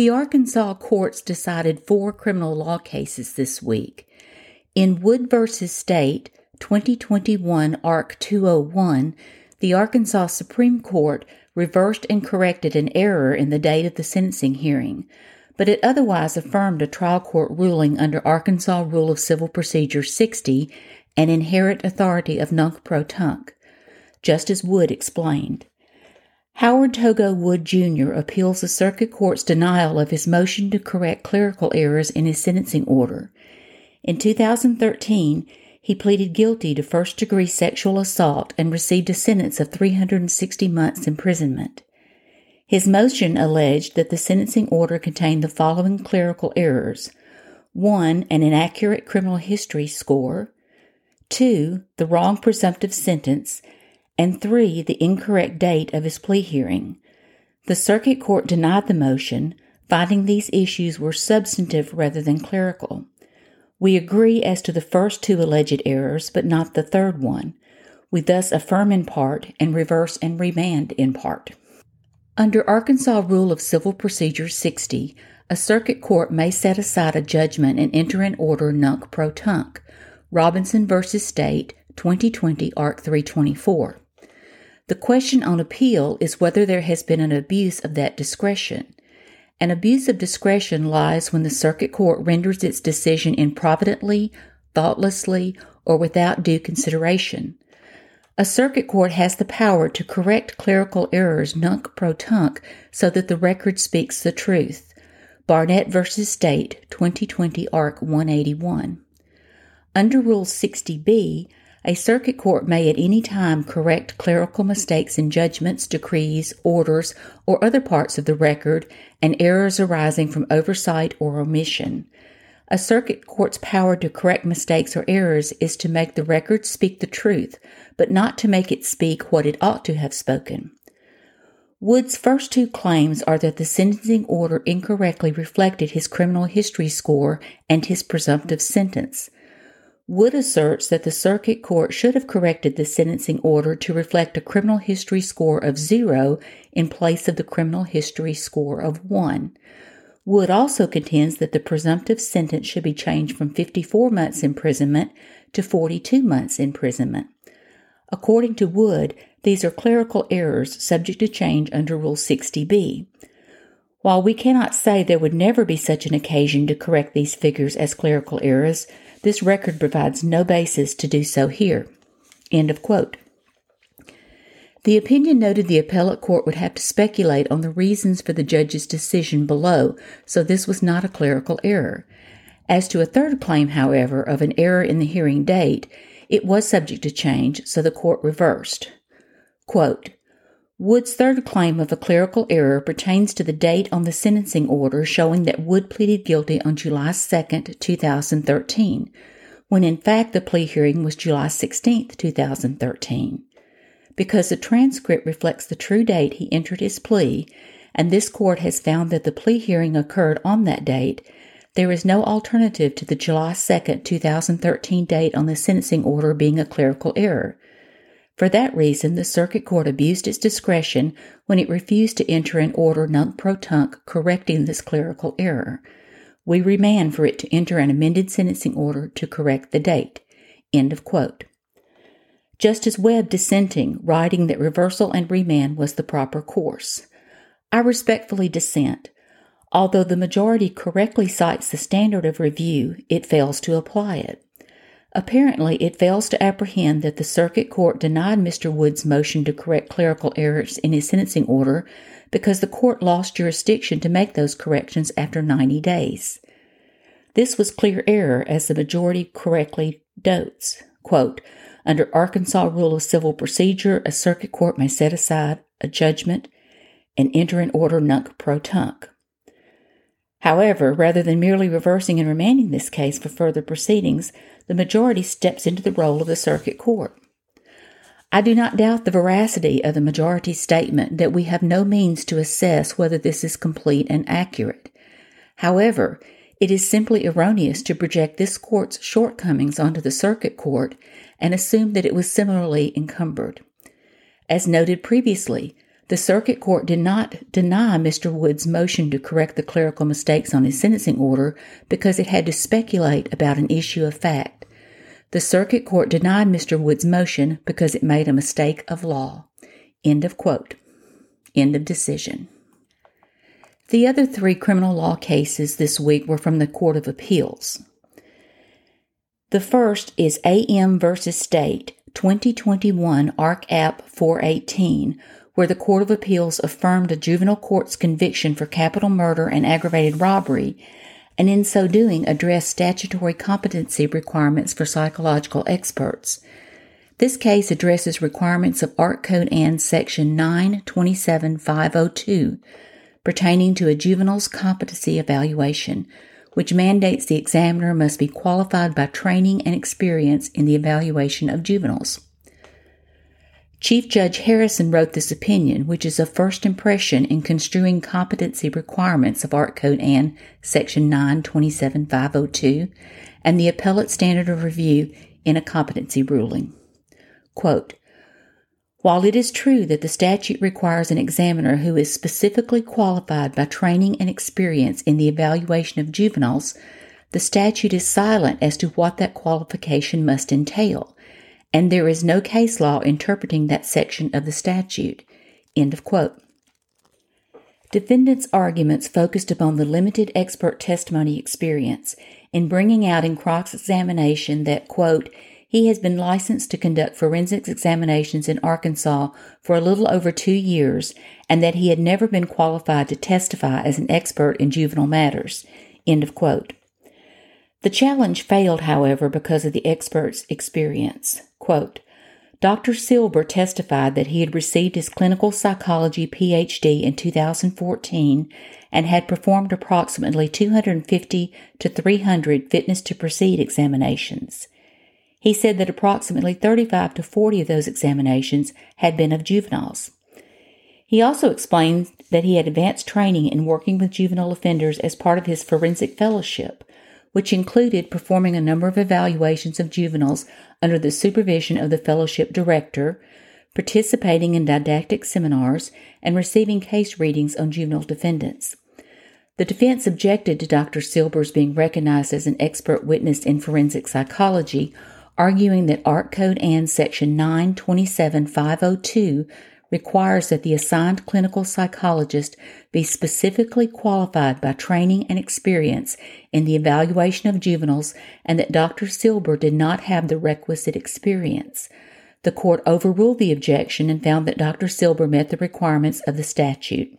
The Arkansas courts decided four criminal law cases this week. In Wood v. State, 2021 Ark 201, the Arkansas Supreme Court reversed and corrected an error in the date of the sentencing hearing, but it otherwise affirmed a trial court ruling under Arkansas Rule of Civil Procedure 60 and inherent authority of nunc pro tunc. Justice Wood explained. Howard Togo Wood Jr. appeals the circuit court's denial of his motion to correct clerical errors in his sentencing order. In 2013, he pleaded guilty to first degree sexual assault and received a sentence of 360 months imprisonment. His motion alleged that the sentencing order contained the following clerical errors 1. An inaccurate criminal history score, 2. The wrong presumptive sentence, and 3. The incorrect date of his plea hearing. The circuit court denied the motion, finding these issues were substantive rather than clerical. We agree as to the first two alleged errors, but not the third one. We thus affirm in part and reverse and remand in part. Under Arkansas Rule of Civil Procedure 60, a circuit court may set aside a judgment and enter an order nunc pro tunc. Robinson v. State, 2020, Ark 324. The question on appeal is whether there has been an abuse of that discretion. An abuse of discretion lies when the circuit court renders its decision improvidently, thoughtlessly, or without due consideration. A circuit court has the power to correct clerical errors nunc pro tunc so that the record speaks the truth. Barnett v. State, 2020 Ark 181. Under Rule 60B, a circuit court may at any time correct clerical mistakes in judgments, decrees, orders, or other parts of the record and errors arising from oversight or omission. A circuit court's power to correct mistakes or errors is to make the record speak the truth, but not to make it speak what it ought to have spoken. Wood's first two claims are that the sentencing order incorrectly reflected his criminal history score and his presumptive sentence. Wood asserts that the circuit court should have corrected the sentencing order to reflect a criminal history score of zero in place of the criminal history score of one. Wood also contends that the presumptive sentence should be changed from 54 months imprisonment to 42 months imprisonment. According to Wood, these are clerical errors subject to change under Rule 60B. While we cannot say there would never be such an occasion to correct these figures as clerical errors, this record provides no basis to do so here. End of quote. The opinion noted the appellate court would have to speculate on the reasons for the judge's decision below, so this was not a clerical error. As to a third claim, however, of an error in the hearing date, it was subject to change, so the court reversed. Quote, Wood's third claim of a clerical error pertains to the date on the sentencing order showing that Wood pleaded guilty on July 2, 2013, when in fact the plea hearing was July 16, 2013. Because the transcript reflects the true date he entered his plea, and this court has found that the plea hearing occurred on that date, there is no alternative to the July 2, 2013 date on the sentencing order being a clerical error. For that reason, the Circuit Court abused its discretion when it refused to enter an order nunc pro tunc correcting this clerical error. We remand for it to enter an amended sentencing order to correct the date. End of quote. Justice Webb dissenting, writing that reversal and remand was the proper course. I respectfully dissent. Although the majority correctly cites the standard of review, it fails to apply it. Apparently, it fails to apprehend that the circuit court denied Mr. Wood's motion to correct clerical errors in his sentencing order because the court lost jurisdiction to make those corrections after 90 days. This was clear error, as the majority correctly notes. Quote, under Arkansas Rule of Civil Procedure, a circuit court may set aside a judgment and enter an order nunc pro tunc. However, rather than merely reversing and remanding this case for further proceedings, the majority steps into the role of the circuit court. I do not doubt the veracity of the majority's statement that we have no means to assess whether this is complete and accurate. However, it is simply erroneous to project this court's shortcomings onto the circuit court and assume that it was similarly encumbered. As noted previously, The circuit court did not deny Mr. Wood's motion to correct the clerical mistakes on his sentencing order because it had to speculate about an issue of fact. The circuit court denied Mr. Wood's motion because it made a mistake of law. End of quote. End of decision. The other three criminal law cases this week were from the Court of Appeals. The first is AM versus State, 2021 Ark App 418, where the Court of Appeals affirmed a juvenile court's conviction for capital murder and aggravated robbery, and in so doing addressed statutory competency requirements for psychological experts. This case addresses requirements of Ark Code Ann Section 927502 pertaining to a juvenile's competency evaluation, which mandates the examiner must be qualified by training and experience in the evaluation of juveniles. Chief Judge Harrison wrote this opinion, which is a first impression in construing competency requirements of Ark Code Ann Section 927502 and the appellate standard of review in a competency ruling. Quote, while it is true that the statute requires an examiner who is specifically qualified by training and experience in the evaluation of juveniles, the statute is silent as to what that qualification must entail, and there is no case law interpreting that section of the statute. End of quote. Defendants' arguments focused upon the limited expert testimony experience in bringing out in cross examination that, quote, he has been licensed to conduct forensics examinations in Arkansas for a little over two years and that he had never been qualified to testify as an expert in juvenile matters. End of quote. The challenge failed, however, because of the expert's experience. Quote, Dr. Silber testified that he had received his clinical psychology PhD in 2014 and had performed approximately 250 to 300 fitness to proceed examinations. He said that approximately 35 to 40 of those examinations had been of juveniles. He also explained that he had advanced training in working with juvenile offenders as part of his forensic fellowship, which included performing a number of evaluations of juveniles under the supervision of the fellowship director, participating in didactic seminars, and receiving case readings on juvenile defendants. The defense objected to Dr. Silber's being recognized as an expert witness in forensic psychology, arguing that Ark Code Ann Section 927502 requires that the assigned clinical psychologist be specifically qualified by training and experience in the evaluation of juveniles and that Dr. Silber did not have the requisite experience. The court overruled the objection and found that Dr. Silber met the requirements of the statute.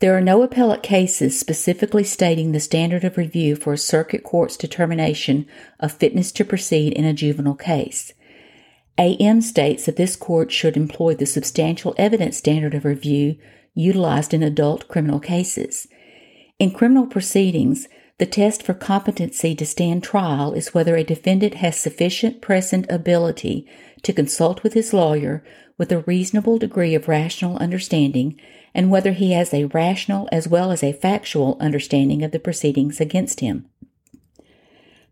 There are no appellate cases specifically stating the standard of review for a circuit court's determination of fitness to proceed in a juvenile case. AM states that this court should employ the substantial evidence standard of review utilized in adult criminal cases. In criminal proceedings, the test for competency to stand trial is whether a defendant has sufficient present ability to consult with his lawyer with a reasonable degree of rational understanding and whether he has a rational as well as a factual understanding of the proceedings against him.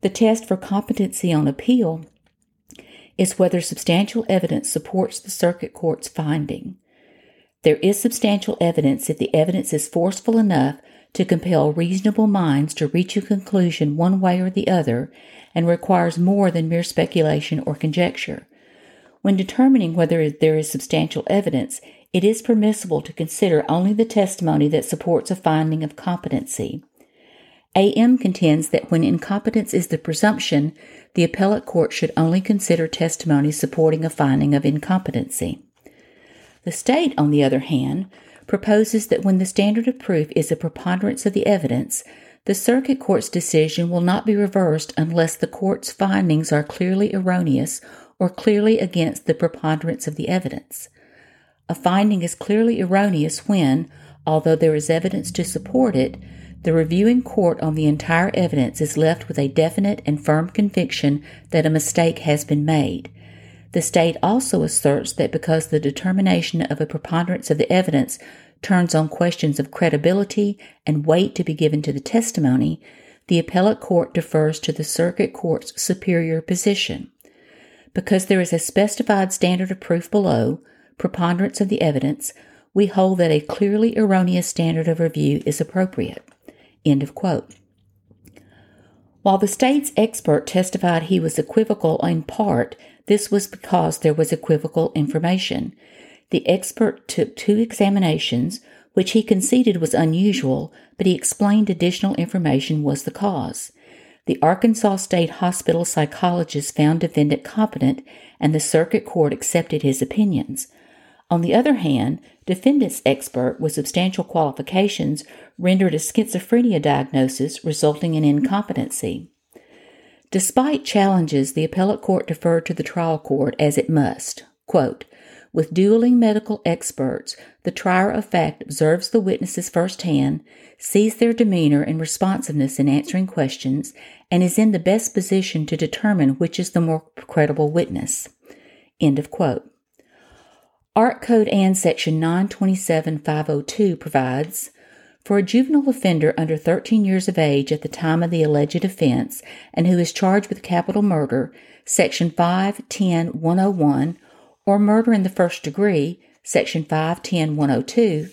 The test for competency on appeal is whether substantial evidence supports the circuit court's finding. There is substantial evidence if the evidence is forceful enough to compel reasonable minds to reach a conclusion one way or the other and requires more than mere speculation or conjecture. When determining whether there is substantial evidence, it is permissible to consider only the testimony that supports a finding of competency. AM contends that when incompetence is the presumption, the appellate court should only consider testimony supporting a finding of incompetency. The state, on the other hand, proposes that when the standard of proof is a preponderance of the evidence, the circuit court's decision will not be reversed unless the court's findings are clearly erroneous or clearly against the preponderance of the evidence. A finding is clearly erroneous when, although there is evidence to support it, the reviewing court on the entire evidence is left with a definite and firm conviction that a mistake has been made. The state also asserts that because the determination of a preponderance of the evidence turns on questions of credibility and weight to be given to the testimony, the appellate court defers to the circuit court's superior position. Because there is a specified standard of proof below, preponderance of the evidence, we hold that a clearly erroneous standard of review is appropriate. End of quote. While the state's expert testified he was equivocal in part, this was because there was equivocal information. The expert took two examinations, which he conceded was unusual, but he explained additional information was the cause. The Arkansas State Hospital psychologist found defendant competent, and the circuit court accepted his opinions. On the other hand, defendant's expert with substantial qualifications rendered a schizophrenia diagnosis resulting in incompetency. Despite challenges, the appellate court deferred to the trial court as it must. Quote, with dueling medical experts, the trier of fact observes the witnesses firsthand, sees their demeanor and responsiveness in answering questions, and is in the best position to determine which is the more credible witness. End of quote. Ark Code Ann Section 927502 provides for a juvenile offender under 13 years of age at the time of the alleged offense and who is charged with capital murder, Section 510101, or murder in the first degree, Section 510102,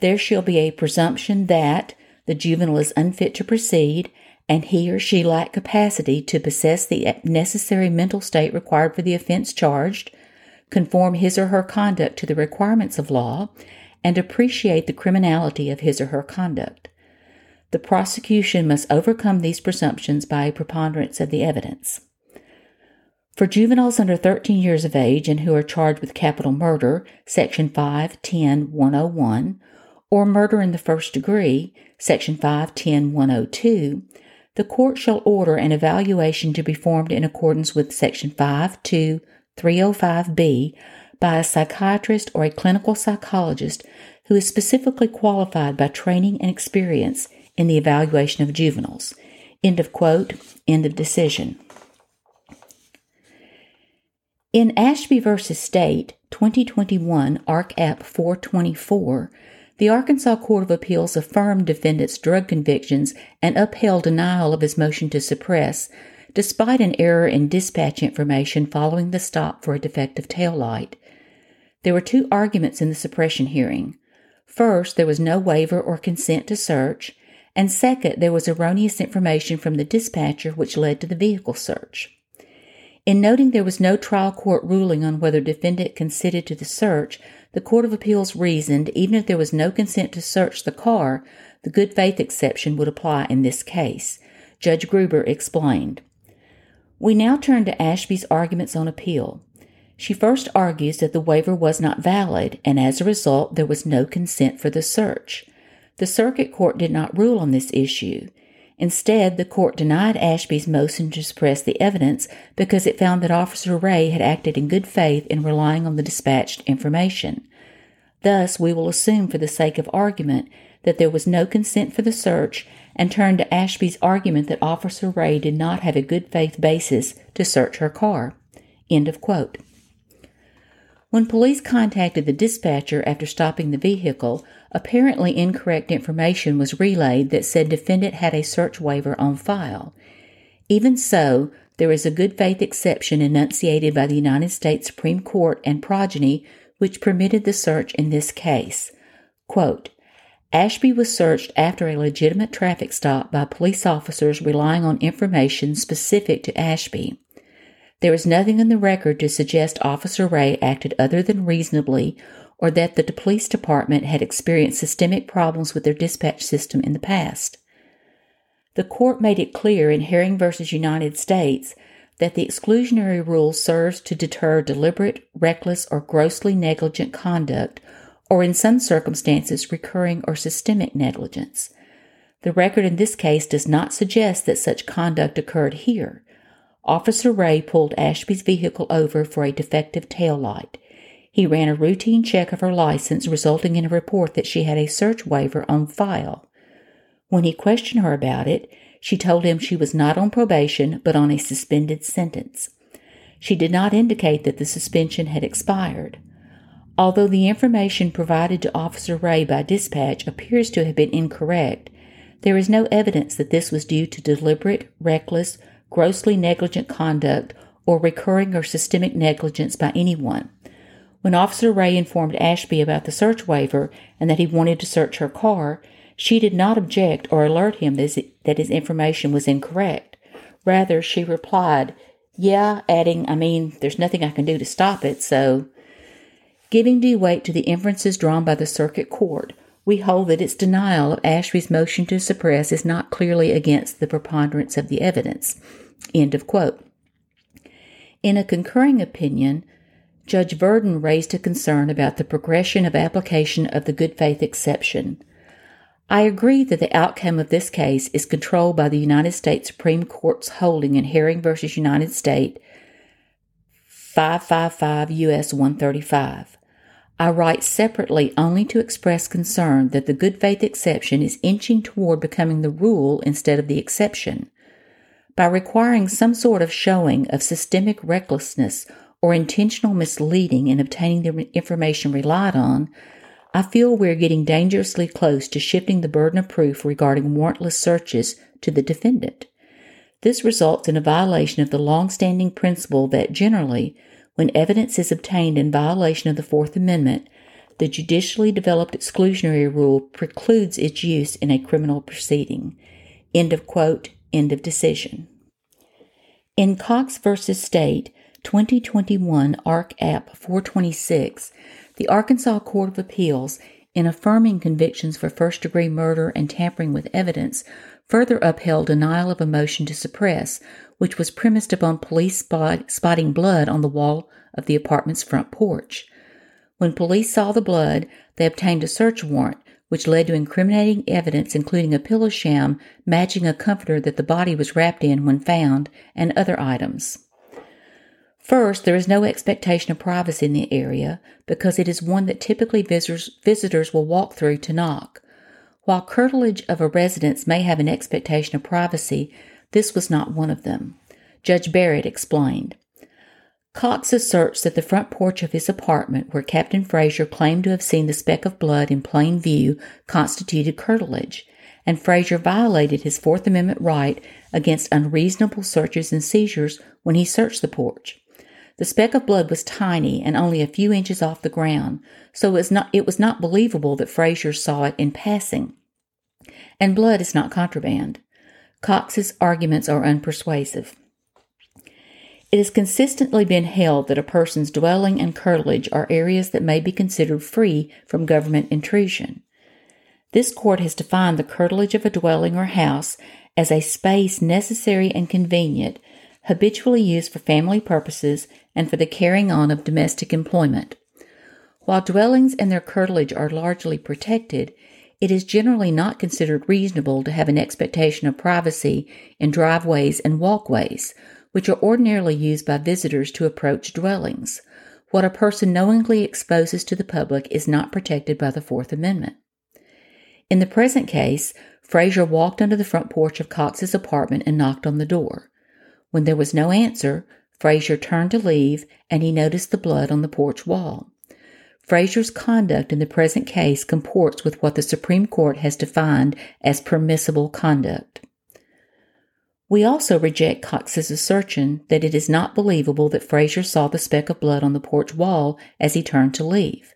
there shall be a presumption that the juvenile is unfit to proceed and he or she lack capacity to possess the necessary mental state required for the offense charged, conform his or her conduct to the requirements of law, and appreciate the criminality of his or her conduct. The prosecution must overcome these presumptions by a preponderance of the evidence. For juveniles under 13 years of age and who are charged with capital murder, Section 510101, or murder in the first degree, Section 510102, the court shall order an evaluation to be formed in accordance with Section 52305B by a psychiatrist or a clinical psychologist who is specifically qualified by training and experience in the evaluation of juveniles. End of quote. End of decision. In Ashby v. State, 2021, Ark App 424, the Arkansas Court of Appeals affirmed defendant's drug convictions and upheld denial of his motion to suppress, despite an error in dispatch information following the stop for a defective tail light. There were two arguments in the suppression hearing. First, there was no waiver or consent to search, and second, there was erroneous information from the dispatcher which led to the vehicle search. In noting there was no trial court ruling on whether defendant consented to the search, the Court of Appeals reasoned even if there was no consent to search the car, the good faith exception would apply in this case. Judge Gruber explained. We now turn to Ashby's arguments on appeal. She first argues that the waiver was not valid, and as a result, there was no consent for the search. The circuit court did not rule on this issue. Instead, the court denied Ashby's motion to suppress the evidence because it found that Officer Ray had acted in good faith in relying on the dispatched information. Thus, we will assume for the sake of argument that there was no consent for the search and turned to Ashby's argument that Officer Ray did not have a good faith basis to search her car. End of quote. When police contacted the dispatcher after stopping the vehicle, apparently incorrect information was relayed that said defendant had a search waiver on file. Even so, there is a good faith exception enunciated by the United States Supreme Court and progeny which permitted the search in this case. Quote, Ashby was searched after a legitimate traffic stop by police officers relying on information specific to Ashby. There is nothing in the record to suggest Officer Ray acted other than reasonably or that the police department had experienced systemic problems with their dispatch system in the past. The court made it clear in Herring v. United States that the exclusionary rule serves to deter deliberate, reckless, or grossly negligent conduct, or in some circumstances, recurring or systemic negligence. The record in this case does not suggest that such conduct occurred here. Officer Ray pulled Ashby's vehicle over for a defective tail light. He ran a routine check of her license, resulting in a report that she had a search waiver on file. When he questioned her about it, she told him she was not on probation but on a suspended sentence. She did not indicate that the suspension had expired. Although the information provided to Officer Ray by dispatch appears to have been incorrect, there is no evidence that this was due to deliberate, reckless, grossly negligent conduct or recurring or systemic negligence by anyone. When Officer Ray informed Ashby about the search waiver and that he wanted to search her car, she did not object or alert him that his information was incorrect. Rather, she replied, Yeah, adding, I mean, there's nothing I can do to stop it, so. Giving due weight to the inferences drawn by the circuit court, we hold that its denial of Ashby's motion to suppress is not clearly against the preponderance of the evidence. End of quote. In a concurring opinion, Judge Virden raised a concern about the progression of application of the good faith exception. I agree that the outcome of this case is controlled by the United States Supreme Court's holding in Herring v. United States 555 U.S. 135. I write separately only to express concern that the good faith exception is inching toward becoming the rule instead of the exception. By requiring some sort of showing of systemic recklessness or intentional misleading in obtaining the information relied on, I feel we're getting dangerously close to shifting the burden of proof regarding warrantless searches to the defendant. This results in a violation of the long-standing principle that generally, when evidence is obtained in violation of the Fourth Amendment, the judicially developed exclusionary rule precludes its use in a criminal proceeding. End of quote, end of decision. In Cox v. State, 2021 Ark App 426, the Arkansas Court of Appeals, in affirming convictions for first degree murder and tampering with evidence, further upheld denial of a motion to suppress, which was premised upon police spot, spotting blood on the wall of the apartment's front porch. When police saw the blood, they obtained a search warrant, which led to incriminating evidence, including a pillow sham matching a comforter that the body was wrapped in when found, and other items. First, there is no expectation of privacy in the area because it is one that typically visitors, visitors will walk through to knock. While curtilage of a residence may have an expectation of privacy, this was not one of them. Judge Barrett explained. Cox asserts that the front porch of his apartment, where Captain Frazier claimed to have seen the speck of blood in plain view, constituted curtilage, and Frazier violated his Fourth Amendment right against unreasonable searches and seizures when he searched the porch. The speck of blood was tiny and only a few inches off the ground, so it was not, it was not believable that Frazier saw it in passing. And blood is not contraband. Cox's arguments are unpersuasive. It has consistently been held that a person's dwelling and curtilage are areas that may be considered free from government intrusion. This court has defined the curtilage of a dwelling or house as a space necessary and convenient habitually used for family purposes and for the carrying on of domestic employment. While dwellings and their curtilage are largely protected, it is generally not considered reasonable to have an expectation of privacy in driveways and walkways, which are ordinarily used by visitors to approach dwellings. What a person knowingly exposes to the public is not protected by the Fourth Amendment. In the present case, Frazier walked under the front porch of Cox's apartment and knocked on the door. When there was no answer, Frazier turned to leave and he noticed the blood on the porch wall. Frazier's conduct in the present case comports with what the Supreme Court has defined as permissible conduct. We also reject Cox's assertion that it is not believable that Frazier saw the speck of blood on the porch wall as he turned to leave.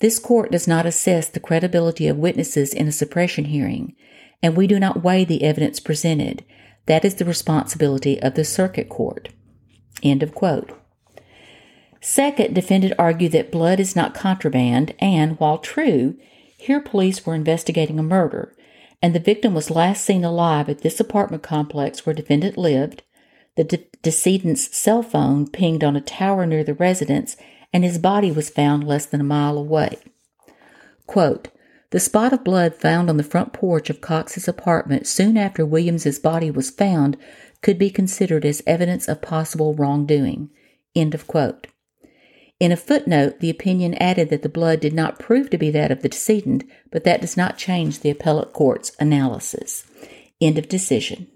This court does not assess the credibility of witnesses in a suppression hearing, and we do not weigh the evidence presented, that is the responsibility of the circuit court. End of quote. Second, defendant argued that blood is not contraband, and while true, here police were investigating a murder, and the victim was last seen alive at this apartment complex where defendant lived. The de- decedent's cell phone pinged on a tower near the residence, and his body was found less than a mile away. Quote, the spot of blood found on the front porch of Cox's apartment soon after Williams's body was found could be considered as evidence of possible wrongdoing. End of quote. In a footnote, the opinion added that the blood did not prove to be that of the decedent, but that does not change the appellate court's analysis. End of decision.